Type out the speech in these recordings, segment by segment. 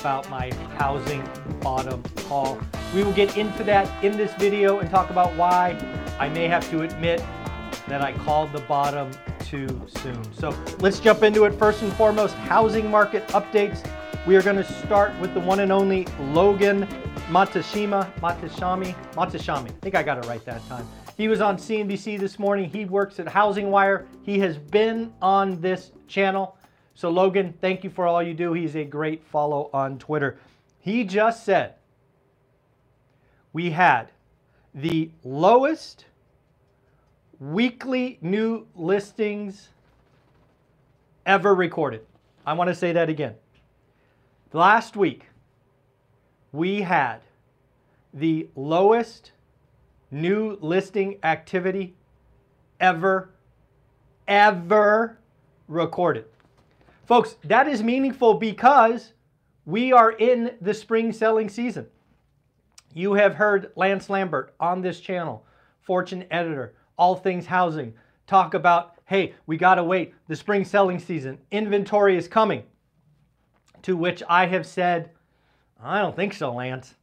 about my housing bottom call. We will get into that in this video and talk about why I may have to admit that I called the bottom too soon. So let's jump into it. First and foremost, housing market updates. We are going to start with the one and only Logan Matashima, Matashami, Mohtashami. I think I got it right that time. He was on CNBC this morning. He works at Housing Wire. He has been on this channel. So, Logan, thank you for all you do. He's a great follow on Twitter. He just said we had the lowest weekly new listings ever recorded. I want to say that again. Last week, we had the lowest new listing activity ever, ever recorded. Folks, that is meaningful because we are in the spring selling season. You have heard Lance Lambert on this channel, Fortune editor, all things housing, talk about hey, we got to wait. The spring selling season, inventory is coming. To which I have said, I don't think so, Lance.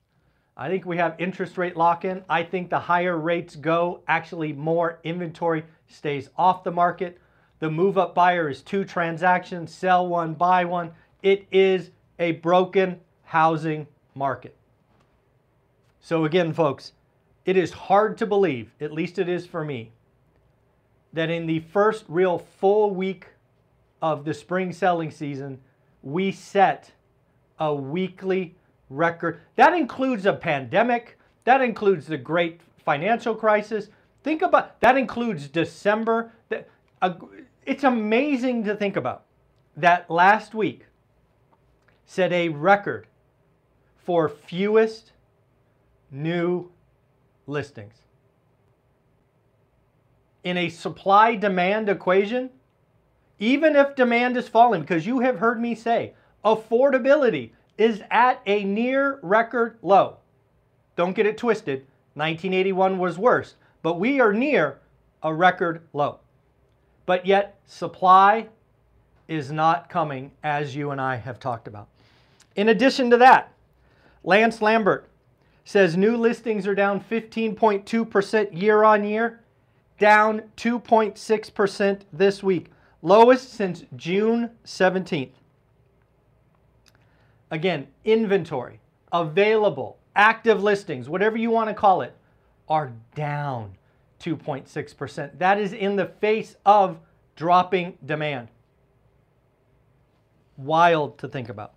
I think we have interest rate lock in. I think the higher rates go, actually, more inventory stays off the market. The move up buyer is two transactions, sell one, buy one. It is a broken housing market. So, again, folks, it is hard to believe, at least it is for me, that in the first real full week of the spring selling season, we set a weekly record. That includes a pandemic, that includes the great financial crisis. Think about that includes December. That, uh, it's amazing to think about that last week set a record for fewest new listings. In a supply demand equation, even if demand is falling, because you have heard me say affordability is at a near record low. Don't get it twisted. 1981 was worse, but we are near a record low. But yet, supply is not coming as you and I have talked about. In addition to that, Lance Lambert says new listings are down 15.2% year on year, down 2.6% this week, lowest since June 17th. Again, inventory, available, active listings, whatever you want to call it, are down 2.6%. That is in the face of dropping demand. Wild to think about.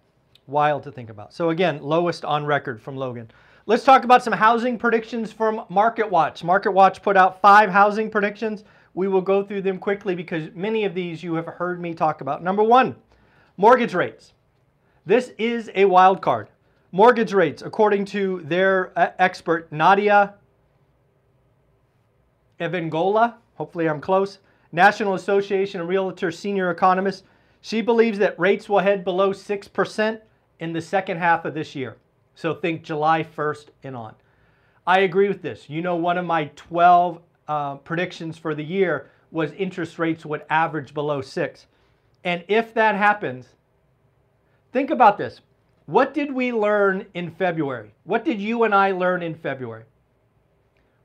Wild to think about. So, again, lowest on record from Logan. Let's talk about some housing predictions from MarketWatch. MarketWatch put out five housing predictions. We will go through them quickly because many of these you have heard me talk about. Number one, mortgage rates. This is a wild card. Mortgage rates, according to their uh, expert, Nadia Evangelou, hopefully I'm close, National Association of Realtors senior economist, she believes that rates will head below 6% in the second half of this year. So think July 1st and on. I agree with this. You know, one of my 12 uh, predictions for the year was interest rates would average below 6. And if that happens, think about this. What did we learn in February? What did you and I learn in February?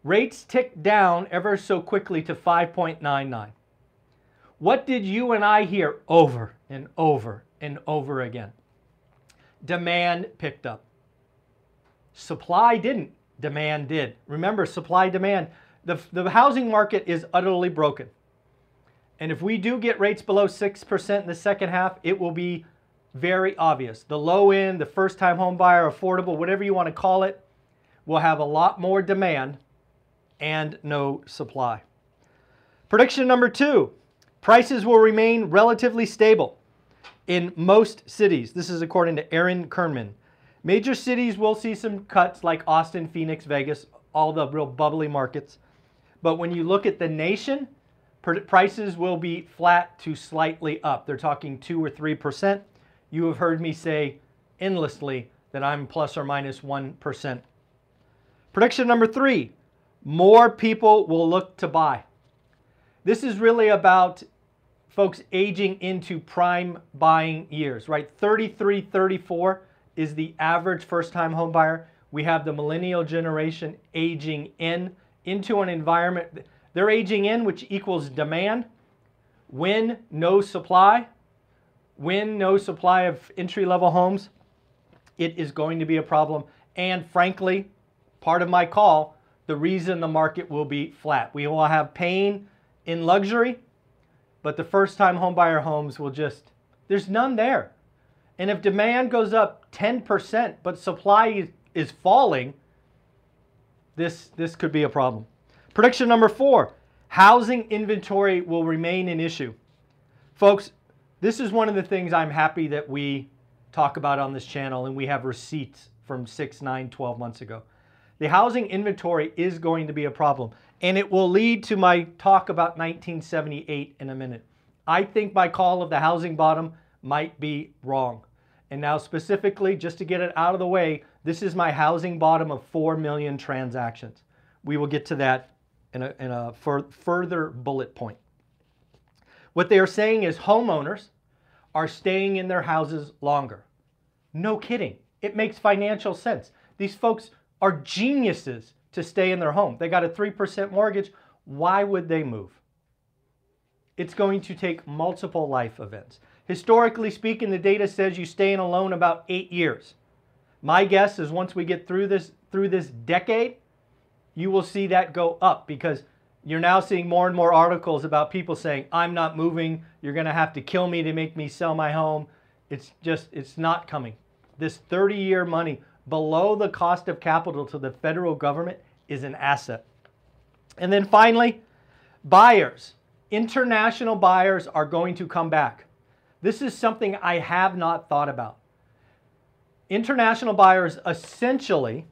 Rates ticked down ever so quickly to 5.99. What did you and I hear over and over and over again? Demand picked up. Supply didn't, demand did. Remember, supply demand. The, the housing market is utterly broken. And if we do get rates below 6% in the second half, it will be very obvious. The low end, the first time home buyer, affordable, whatever you want to call it, will have a lot more demand and no supply. Prediction number two prices will remain relatively stable. in most cities. This is according to Aaron Kernman. Major cities will see some cuts like Austin, Phoenix, Vegas, all the real bubbly markets. But when you look at the nation, prices will be flat to slightly up. They're talking 2 or 3%. You have heard me say endlessly that I'm plus or minus 1. Prediction number three more people will look to buy. This is really about folks aging into prime buying years, right? 33, 34 is the average first time home buyer. We have the millennial generation aging in into an environment. They're aging in, which equals demand. When no supply, when no supply of entry level homes, it is going to be a problem. And frankly, part of my call, the reason the market will be flat. We will have pain in luxury, but the first time homebuyer homes will just, there's none there. And if demand goes up 10%, but supply is falling, this, this could be a problem. Prediction number four, housing inventory will remain an issue. Folks, this is one of the things I'm happy that we talk about on this channel and we have receipts from 6, 9, 12 months ago. The housing inventory is going to be a problem and it will lead to my talk about 1978 in a minute. I think my call of the housing bottom might be wrong. And now specifically, just to get it out of the way, this is my housing bottom of 4 million transactions. We will get to that in a, in a further bullet point. What they are saying is homeowners are staying in their houses longer. No kidding. It makes financial sense. These folks are geniuses to stay in their home. They got a 3% mortgage. Why would they move? It's going to take multiple life events. Historically speaking, the data says you stay in a loan about eight years. My guess is once we get through this through this decade, you will see that go up because you're now seeing more and more articles about people saying, I'm not moving, you're going to have to kill me to make me sell my home. It's just, it's not coming. This 30 year money below the cost of capital to the federal government is an asset. And then finally, buyers. International buyers are going to come back. This is something I have not thought about. International buyers essentially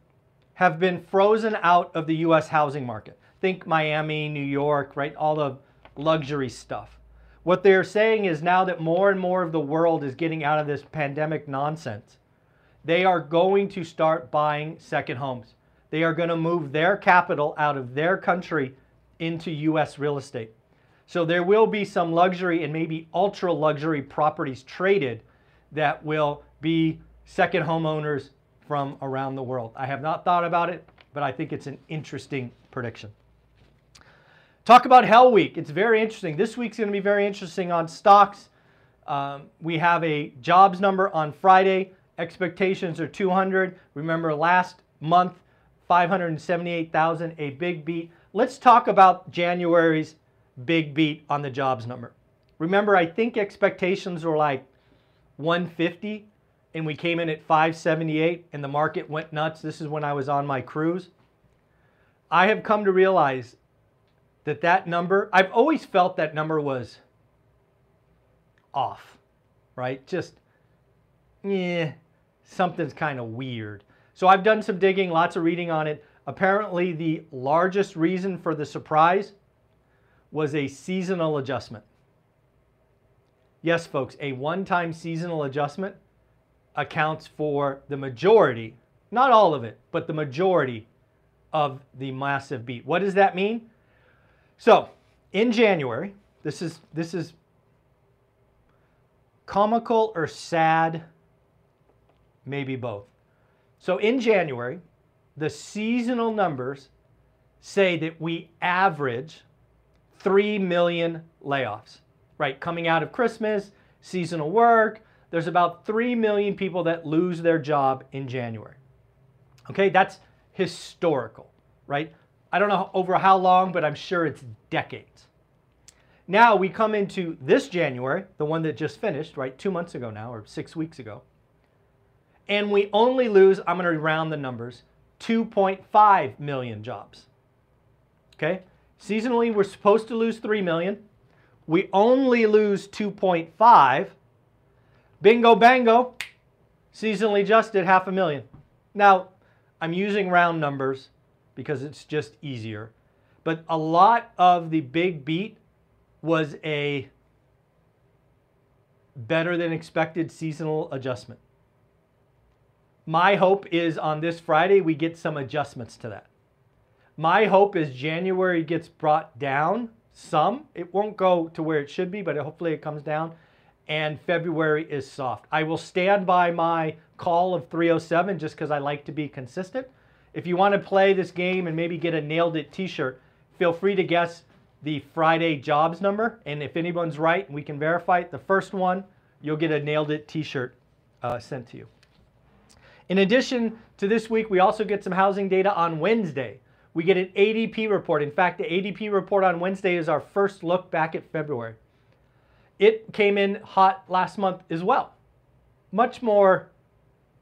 have been frozen out of the US housing market. Think Miami, New York, right? All the luxury stuff. What they're saying is now that more and more of the world is getting out of this pandemic nonsense, they are going to start buying second homes. They are going to move their capital out of their country into US real estate. So there will be some luxury and maybe ultra luxury properties traded that will be second homeowners from around the world. I have not thought about it, but I think it's an interesting prediction. Talk about Hell Week. It's very interesting. This week's going to be very interesting on stocks. Um, we have a jobs number on Friday. Expectations are 200. Remember last month, 578,000, a big beat. Let's talk about January's big beat on the jobs number. Remember, I think expectations were like 150 and we came in at 578 and the market went nuts. This is when I was on my cruise. I have come to realize that that number, I've always felt that number was off, right? Just, yeah, something's kind of weird. So I've done some digging, lots of reading on it. Apparently, the largest reason for the surprise was a seasonal adjustment. Yes, folks, a one time seasonal adjustment accounts for the majority, not all of it, but the majority of the massive beat. What does that mean? So, in January, this is this is comical or sad, maybe both. So in January, the seasonal numbers say that we average 3 million layoffs, right? Coming out of Christmas, seasonal work, there's about 3 million people that lose their job in January. Okay, that's historical, right? I don't know over how long, but I'm sure it's decades. Now we come into this January, the one that just finished, right? Two months ago now, or six weeks ago. And we only lose, I'm going to round the numbers, 2.5 million jobs. Okay? Seasonally, we're supposed to lose 3 million. We only lose 2.5 Bingo bango, seasonally adjusted half a million. Now, I'm using round numbers because it's just easier. But a lot of the big beat was a better than expected seasonal adjustment. My hope is on this Friday we get some adjustments to that. My hope is January gets brought down some. It won't go to where it should be, but hopefully it comes down. And February is soft. I will stand by my call of 307 just because I like to be consistent. If you want to play this game and maybe get a nailed it t shirt, feel free to guess the Friday jobs number. And if anyone's right, we can verify it. The first one, you'll get a nailed it t shirt uh, sent to you. In addition to this week, we also get some housing data on Wednesday. We get an ADP report. In fact, the ADP report on Wednesday is our first look back at February. It came in hot last month as well. Much more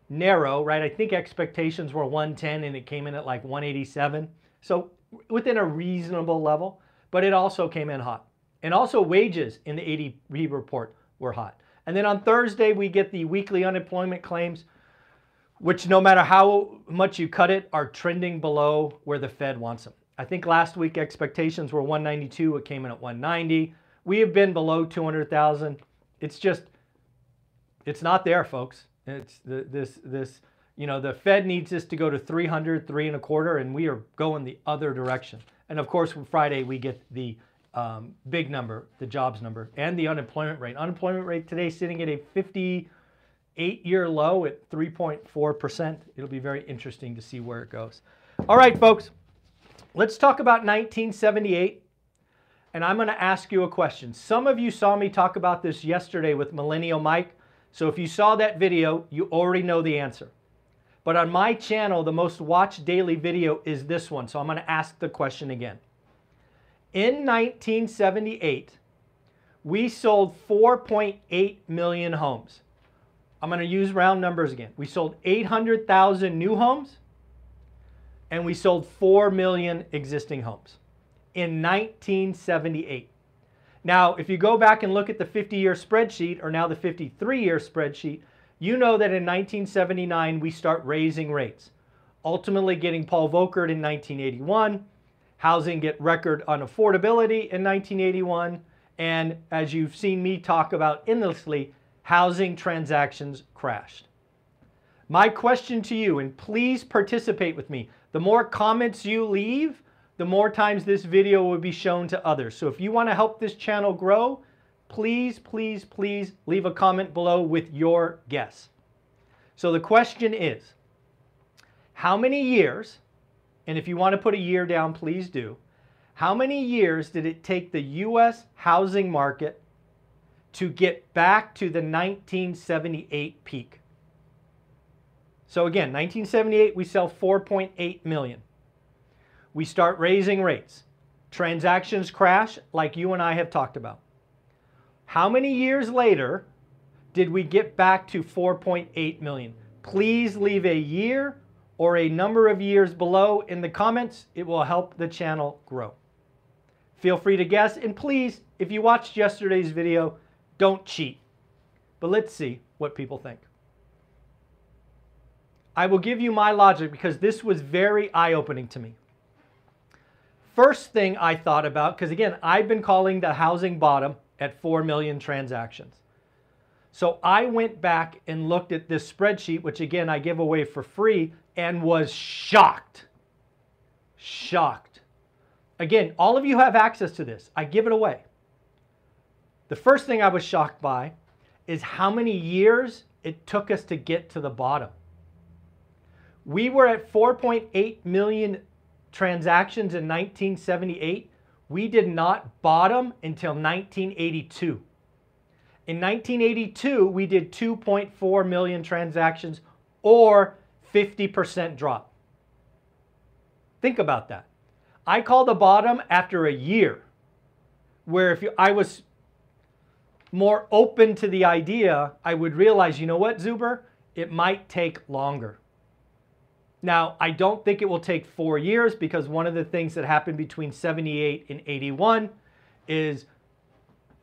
narrow, right? I think expectations were 110 and it came in at like 187. So within a reasonable level, but it also came in hot. And also wages in the ADP report were hot. And then on Thursday, we get the weekly unemployment claims which no matter how much you cut it, are trending below where the Fed wants them. I think last week expectations were 192, it came in at 190. We have been below 200,000. It's just, it's not there, folks. It's the, this, this, you know, the Fed needs this to go to 300, three and a quarter, and we are going the other direction. And of course, Friday we get the um, big number, the jobs number, and the unemployment rate. Unemployment rate today sitting at a 50 eight year low at 3.4%. It'll be very interesting to see where it goes. All right, folks, let's talk about 1978. And I'm going to ask you a question. Some of you saw me talk about this yesterday with Millennial Mike. So if you saw that video, you already know the answer. But on my channel, the most watched daily video is this one. So I'm going to ask the question again. In 1978, we sold 4.8 million homes. I'm going to use round numbers again. We sold 800,000 new homes and we sold 4 million existing homes in 1978. Now, if you go back and look at the 50 year spreadsheet or now the 53 year spreadsheet, you know that in 1979 we start raising rates, ultimately getting Paul Volcker in 1981, housing get record unaffordability in 1981, and as you've seen me talk about endlessly, housing transactions crashed. My question to you, and please participate with me, the more comments you leave, the more times this video will be shown to others. So if you want to help this channel grow, please, please, please leave a comment below with your guess. So the question is, how many years, and if you want to put a year down, please do, how many years did it take the U.S. housing market to get back to the 1978 peak. So again, 1978, we sell 4.8 million. We start raising rates. Transactions crash, like you and I have talked about. How many years later did we get back to 4.8 million? Please leave a year or a number of years below in the comments. It will help the channel grow. Feel free to guess. And please, if you watched yesterday's video, don't cheat. But let's see what people think. I will give you my logic because this was very eye opening to me. First thing I thought about, because again, I've been calling the housing bottom at 4 million transactions. So I went back and looked at this spreadsheet, which again I give away for free, and was shocked. Shocked. Again, all of you have access to this. I give it away. The first thing I was shocked by is how many years it took us to get to the bottom. We were at 4.8 million transactions in 1978. We did not bottom until 1982. In 1982, we did 2.4 million transactions or 50% drop. Think about that. I call the bottom after a year where if you, I was more open to the idea, I would realize, you know what, Zuber? It might take longer. Now, I don't think it will take four years because one of the things that happened between 78 and 81 is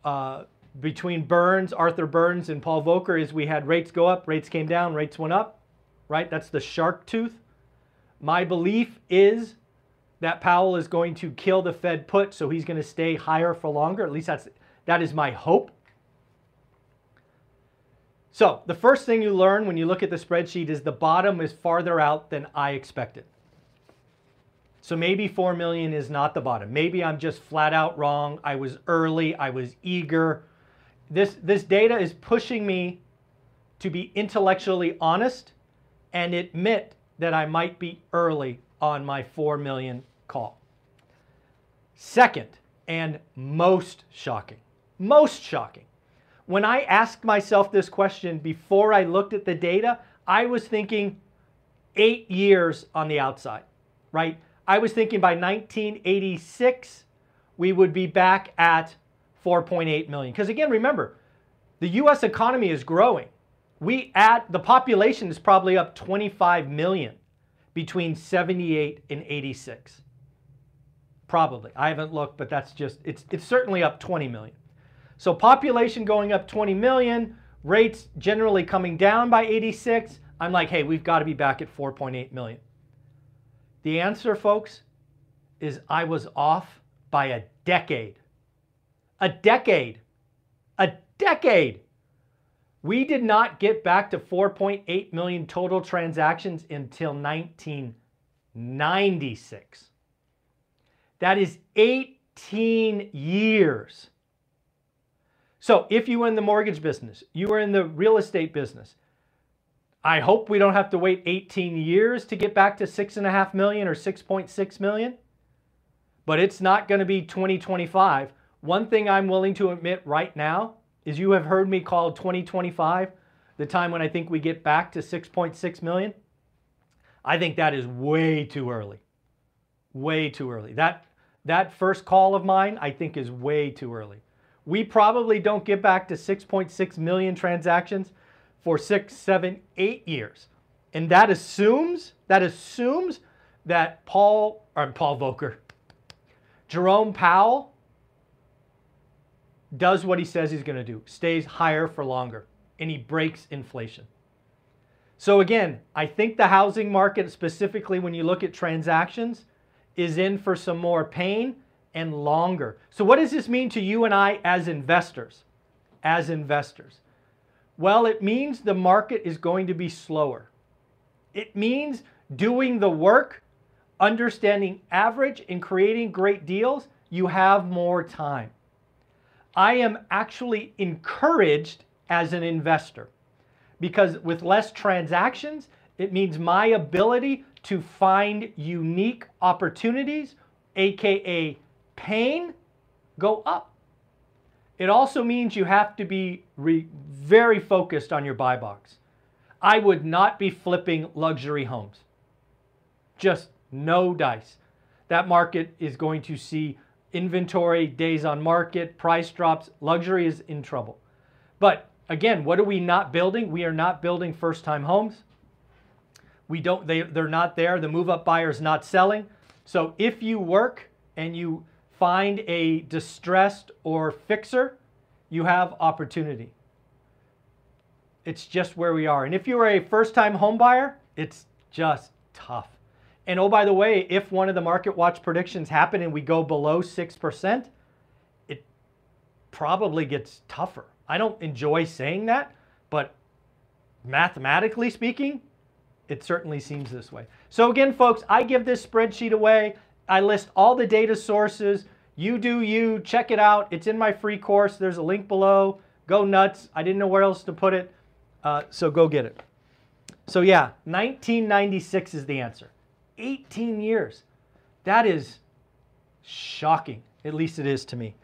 uh, between Burns, Arthur Burns, and Paul Volcker is we had rates go up, rates came down, rates went up, right? That's the shark tooth. My belief is that Powell is going to kill the Fed put, so he's going to stay higher for longer. At least that's that is my hope. So the first thing you learn when you look at the spreadsheet is the bottom is farther out than I expected. So maybe 4 million is not the bottom. Maybe I'm just flat out wrong. I was early, I was eager. This, this data is pushing me to be intellectually honest and admit that I might be early on my 4 million call. Second, and most shocking, most shocking, when I asked myself this question before I looked at the data, I was thinking eight years on the outside, right? I was thinking by 1986, we would be back at 4.8 million. Because again, remember, the US economy is growing. We add, the population is probably up 25 million between 78 and 86. Probably. I haven't looked, but that's just, it's, it's certainly up 20 million. So population going up 20 million, rates generally coming down by 86. I'm like, hey, we've got to be back at 4.8 million. The answer, folks, is I was off by a decade. A decade. A decade. We did not get back to 4.8 million total transactions until 1996. That is 18 years. So if you were in the mortgage business, you were in the real estate business, I hope we don't have to wait 18 years to get back to 6.5 million or 6.6 million, but it's not going to be 2025. One thing I'm willing to admit right now is you have heard me call 2025 the time when I think we get back to 6.6 million. I think that is way too early. Way too early. That, that first call of mine, I think, is way too early. We probably don't get back to 6.6 million transactions for six, seven, eight years. And that assumes, that assumes that Paul, or Paul Volcker, Jerome Powell does what he says he's going to do, stays higher for longer, and he breaks inflation. So again, I think the housing market, specifically when you look at transactions, is in for some more pain and longer. So what does this mean to you and I as investors? As investors. Well, it means the market is going to be slower. It means doing the work, understanding average and creating great deals, you have more time. I am actually encouraged as an investor because with less transactions, it means my ability to find unique opportunities, AKA pain, go up. It also means you have to be very focused on your buy box. I would not be flipping luxury homes. Just no dice. That market is going to see inventory, days on market, price drops, luxury is in trouble. But again, what are we not building? We are not building first time homes. We don't, they, they're not there. The move up buyer is not selling. So if you work and you find a distressed or fixer, you have opportunity. It's just where we are. And if you're a first time home buyer, it's just tough. And oh, by the way, if one of the market watch predictions happen and we go below 6%, it probably gets tougher. I don't enjoy saying that, but mathematically speaking, it certainly seems this way. So again, folks, I give this spreadsheet away. I list all the data sources. You do you, check it out. It's in my free course. There's a link below. Go nuts. I didn't know where else to put it, uh, so go get it. So yeah, 1996 is the answer. 18 years. That is shocking. At least it is to me.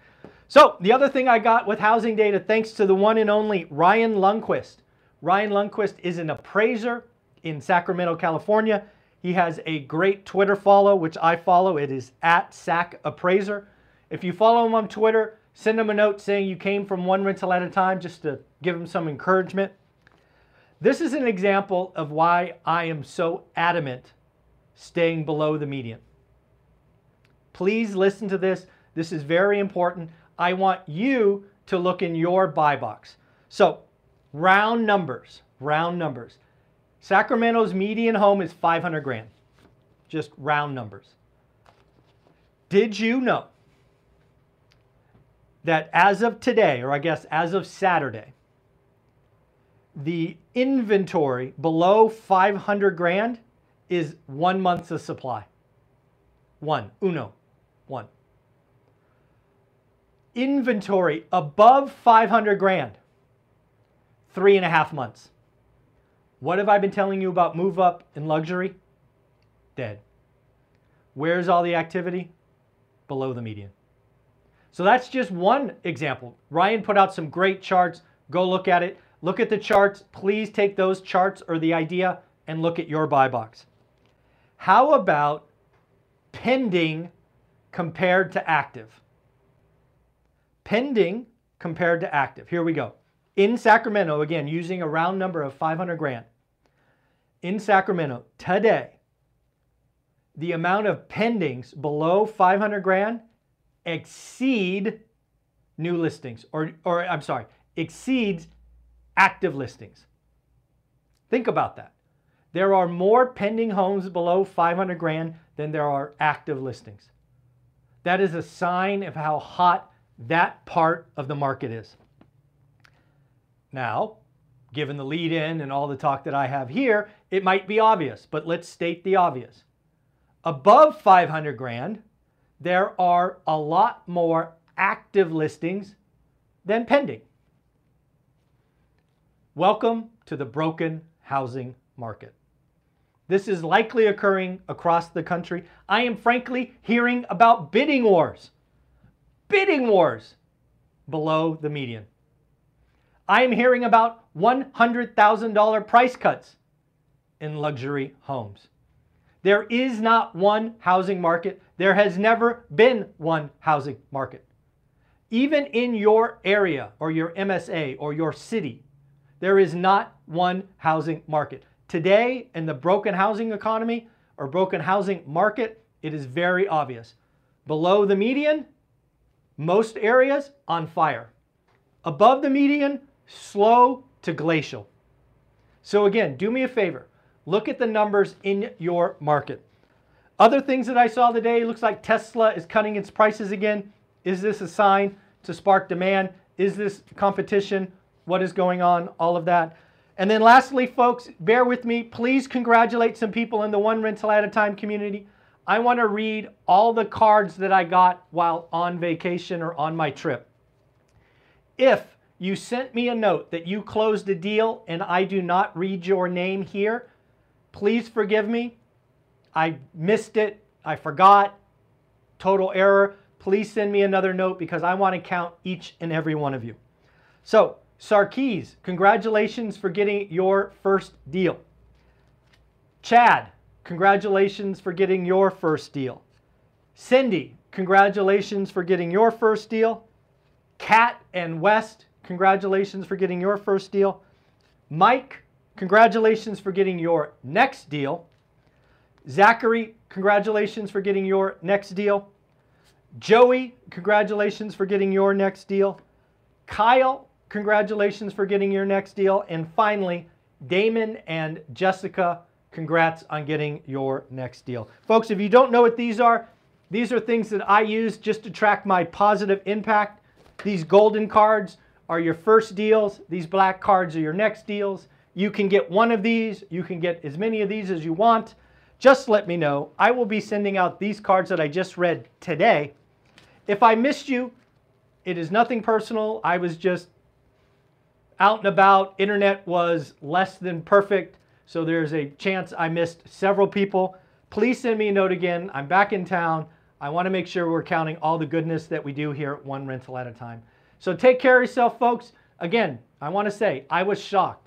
So the other thing I got with housing data, thanks to the one and only Ryan Lundquist. Ryan Lundquist is an appraiser in Sacramento, California. He has a great Twitter follow, which I follow. It is at Sac Appraiser. If you follow him on Twitter, send him a note saying you came from one rental at a time just to give him some encouragement. This is an example of why I am so adamant staying below the median. Please listen to this. This is very important. I want you to look in your buy box. So, round numbers, round numbers. Sacramento's median home is 500 grand. Just round numbers. Did you know that as of today, or I guess as of Saturday, the inventory below 500 grand is one month's of supply. One, uno, one. Inventory above 500 grand, three and a half months. What have I been telling you about move up and luxury? Dead. Where's all the activity? Below the median. So that's just one example. Ryan put out some great charts. Go look at it. Look at the charts. Please take those charts or the idea and look at your buy box. How about pending compared to active? Pending compared to active. Here we go. In Sacramento, again, using a round number of 500 grand. In Sacramento today, the amount of pendings below 500 grand exceed new listings, or, or I'm sorry, exceeds active listings. Think about that. There are more pending homes below 500 grand than there are active listings. That is a sign of how hot that part of the market is. Now, given the lead in and all the talk that I have here, it might be obvious, but let's state the obvious. Above 500 grand, there are a lot more active listings than pending. Welcome to the broken housing market. This is likely occurring across the country. I am frankly hearing about bidding wars. Bidding wars below the median. I am hearing about $100,000 price cuts in luxury homes. There is not one housing market. There has never been one housing market. Even in your area or your MSA or your city, there is not one housing market. Today, in the broken housing economy or broken housing market, it is very obvious. Below the median, most areas on fire. Above the median, slow to glacial. So again, do me a favor. Look at the numbers in your market. Other things that I saw today, looks like Tesla is cutting its prices again. Is this a sign to spark demand? Is this competition? What is going on? All of that. And then lastly, folks, bear with me. Please congratulate some people in the One Rental at a Time community. I want to read all the cards that I got while on vacation or on my trip. If you sent me a note that you closed a deal and I do not read your name here, Please forgive me. I missed it. I forgot. Total error. Please send me another note because I want to count each and every one of you. So, Sarkis, congratulations for getting your first deal. Chad, congratulations for getting your first deal. Cindy, congratulations for getting your first deal. Kat and West, congratulations for getting your first deal. Mike, Congratulations for getting your next deal. Zachary, congratulations for getting your next deal. Joey, congratulations for getting your next deal. Kyle, congratulations for getting your next deal. And finally, Damon and Jessica, congrats on getting your next deal. Folks, if you don't know what these are, these are things that I use just to track my positive impact. These golden cards are your first deals. These black cards are your next deals. You can get one of these. You can get as many of these as you want. Just let me know. I will be sending out these cards that I just read today. If I missed you, it is nothing personal. I was just out and about. Internet was less than perfect. So there's a chance I missed several people. Please send me a note again. I'm back in town. I want to make sure we're counting all the goodness that we do here at one rental at a time. So take care of yourself, folks. Again, I want to say I was shocked.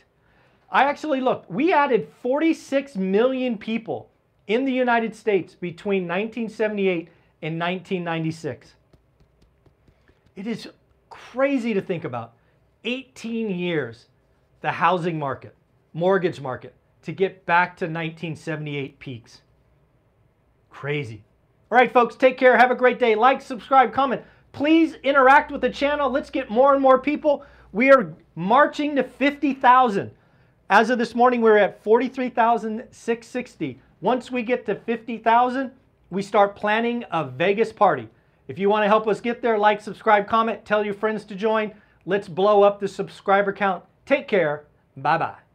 I actually looked. We added 46 million people in the United States between 1978 and 1996. It is crazy to think about. 18 years, the housing market, mortgage market, to get back to 1978 peaks. Crazy. All right, folks, take care. Have a great day. Like, subscribe, comment. Please interact with the channel. Let's get more and more people. We are marching to 50,000. As of this morning, we're at 43,660. Once we get to 50,000, we start planning a Vegas party. If you want to help us get there, like, subscribe, comment, tell your friends to join. Let's blow up the subscriber count. Take care. Bye bye.